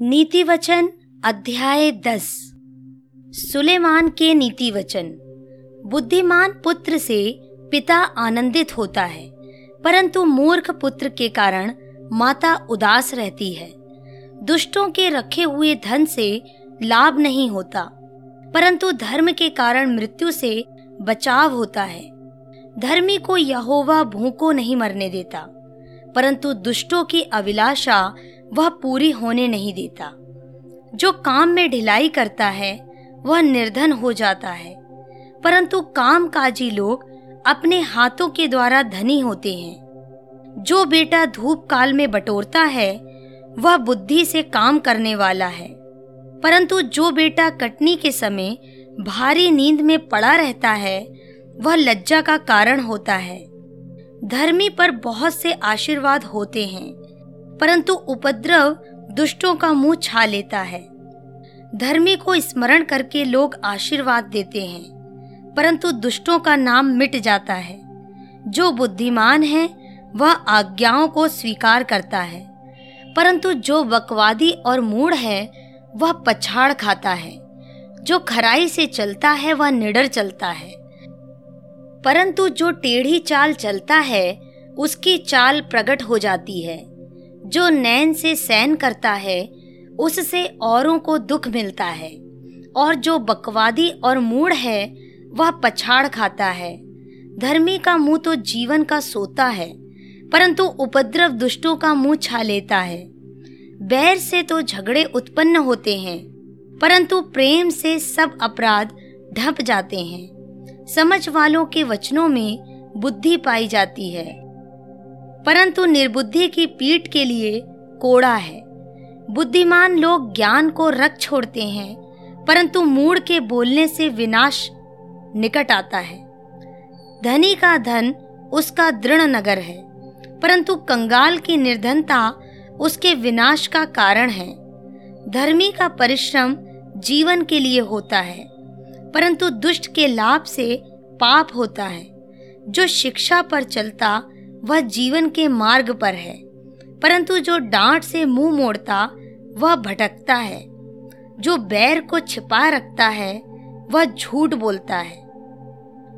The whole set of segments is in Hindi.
नीति वचन अध्याय दस। सुलेमान के नीति वचन बुद्धिमान पुत्र से पिता आनंदित होता है, परंतु मूर्ख पुत्र के कारण माता उदास रहती है। दुष्टों के रखे हुए धन से लाभ नहीं होता, परंतु धर्म के कारण मृत्यु से बचाव होता है। धर्मी को यहोवा भूखों नहीं मरने देता, परंतु दुष्टों की अभिलाषा वह पूरी होने नहीं देता। जो काम में ढिलाई करता है, वह निर्धन हो जाता है। परंतु काम काजी लोग अपने हाथों के द्वारा धनी होते हैं। जो बेटा धूप काल में बटोरता है, वह बुद्धि से काम करने वाला है। परंतु जो बेटा कटनी के समय भारी नींद में पड़ा रहता है, वह लज्जा का कारण होता है। धर्मी पर बहुत से आशीर्वाद होते हैं। परंतु उपद्रव दुष्टों का मुँह छा लेता है। धर्मी को स्मरण करके लोग आशीर्वाद देते हैं, परंतु दुष्टों का नाम मिट जाता है। जो बुद्धिमान है, वह आज्ञाओं को स्वीकार करता है, परंतु जो बकवादी और मूढ़ है, वह पछाड़ खाता है। जो खराई से चलता है, वह निडर चलता है। परंतु जो टेढ़ी चाल चलता है, उसकी चाल प्रकट हो जाती है। जो नैन से सैन करता है, उससे औरों को दुख मिलता है। और जो बकवादी और मूड है, वह पछाड़ खाता है। धर्मी का मुँह तो जीवन का सोता है, परंतु उपद्रव दुष्टों का मुँह छा लेता है। बैर से तो झगड़े उत्पन्न होते हैं, परंतु प्रेम से सब अपराध ढप जाते हैं। समझ वालों के वचनों में बुद्धि पाई जाती है। परंतु निर्बुद्धि की पीठ के लिए कोड़ा है। बुद्धिमान लोग ज्ञान को रख छोड़ते हैं, परंतु मूड के बोलने से विनाश निकट आता है। धनी का धन उसका दृढ़ नगर है, परंतु कंगाल की निर्धनता उसके विनाश का कारण है। धर्मी का परिश्रम जीवन के लिए होता है, परंतु दुष्ट के लाभ से पाप होता है। जो शिक्षा पर चलता वह जीवन के मार्ग पर है, परंतु जो डांट से मुँह मोड़ता, वह भटकता है। जो बैर को छिपा रखता है, वह झूठ बोलता है।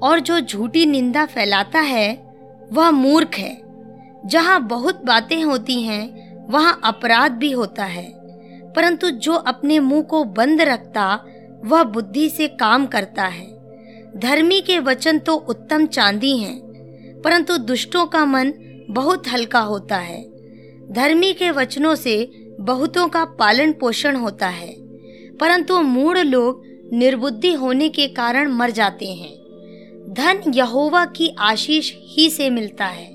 और जो झूठी निंदा फैलाता है, वह मूर्ख है। जहाँ बहुत बातें होती हैं, वहाँ अपराध भी होता है। परंतु जो अपने मुँह को बंद रखता, वह बुद्धि से काम करता है। धर्मी के वचन तो उत्तम चांदी हैं परंतु दुष्टों का मन बहुत हल्का होता है। धर्मी के वचनों से बहुतों का पालन पोषण होता है। परंतु मूढ़ लोग निर्बुद्धि होने के कारण मर जाते हैं। धन यहोवा की आशीष ही से मिलता है।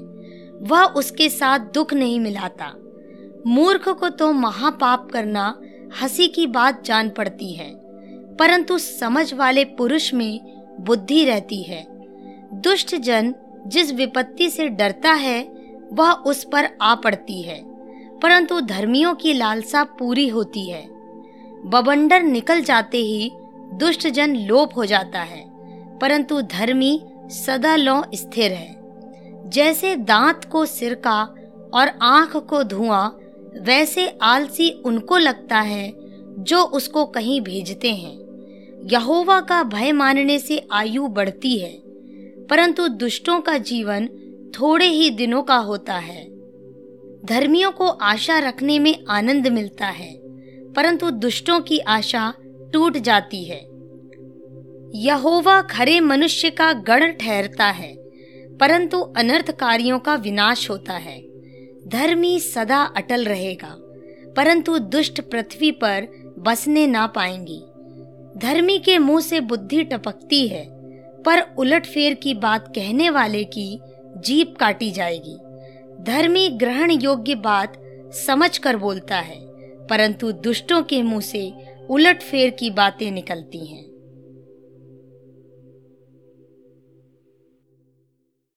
वह उसके साथ दुख नहीं मिलाता। मूर्ख को तो महापाप करना हँसी की बात जान पड़ती है। परंतु समझ वाले पुरुष में बुद्धि रहती है। दुष्ट जन जिस विपत्ति से डरता है, वह उस पर आ पड़ती है। परंतु धर्मियों की लालसा पूरी होती है। बबंडर निकल जाते ही दुष्ट जन लोप हो जाता है, परंतु धर्मी सदा लो स्थिर है। जैसे दांत को सिरका और आँख को धुआँ, वैसे आलसी उनको लगता है, जो उसको कहीं भेजते हैं। यहोवा का भय मानने से आयु बढ़ती है। परंतु दुष्टों का जीवन थोड़े ही दिनों का होता है। धर्मियों को आशा रखने में आनंद मिलता है, परंतु दुष्टों की आशा टूट जाती है। यहोवा खरे मनुष्य का गढ़ ठहरता है, परंतु अनर्थकारियों का विनाश होता है। धर्मी सदा अटल रहेगा, परंतु दुष्ट पृथ्वी पर बसने ना पाएँगी। धर्मी के मुँह से बुद्धि टपकती है पर उलट फेर की बात कहने वाले की जीप काटी जाएगी। धर्मी ग्रहण योग्य बात समझ कर बोलता है, परंतु दुष्टों के मुँह से उलट फेर की बातें निकलती हैं।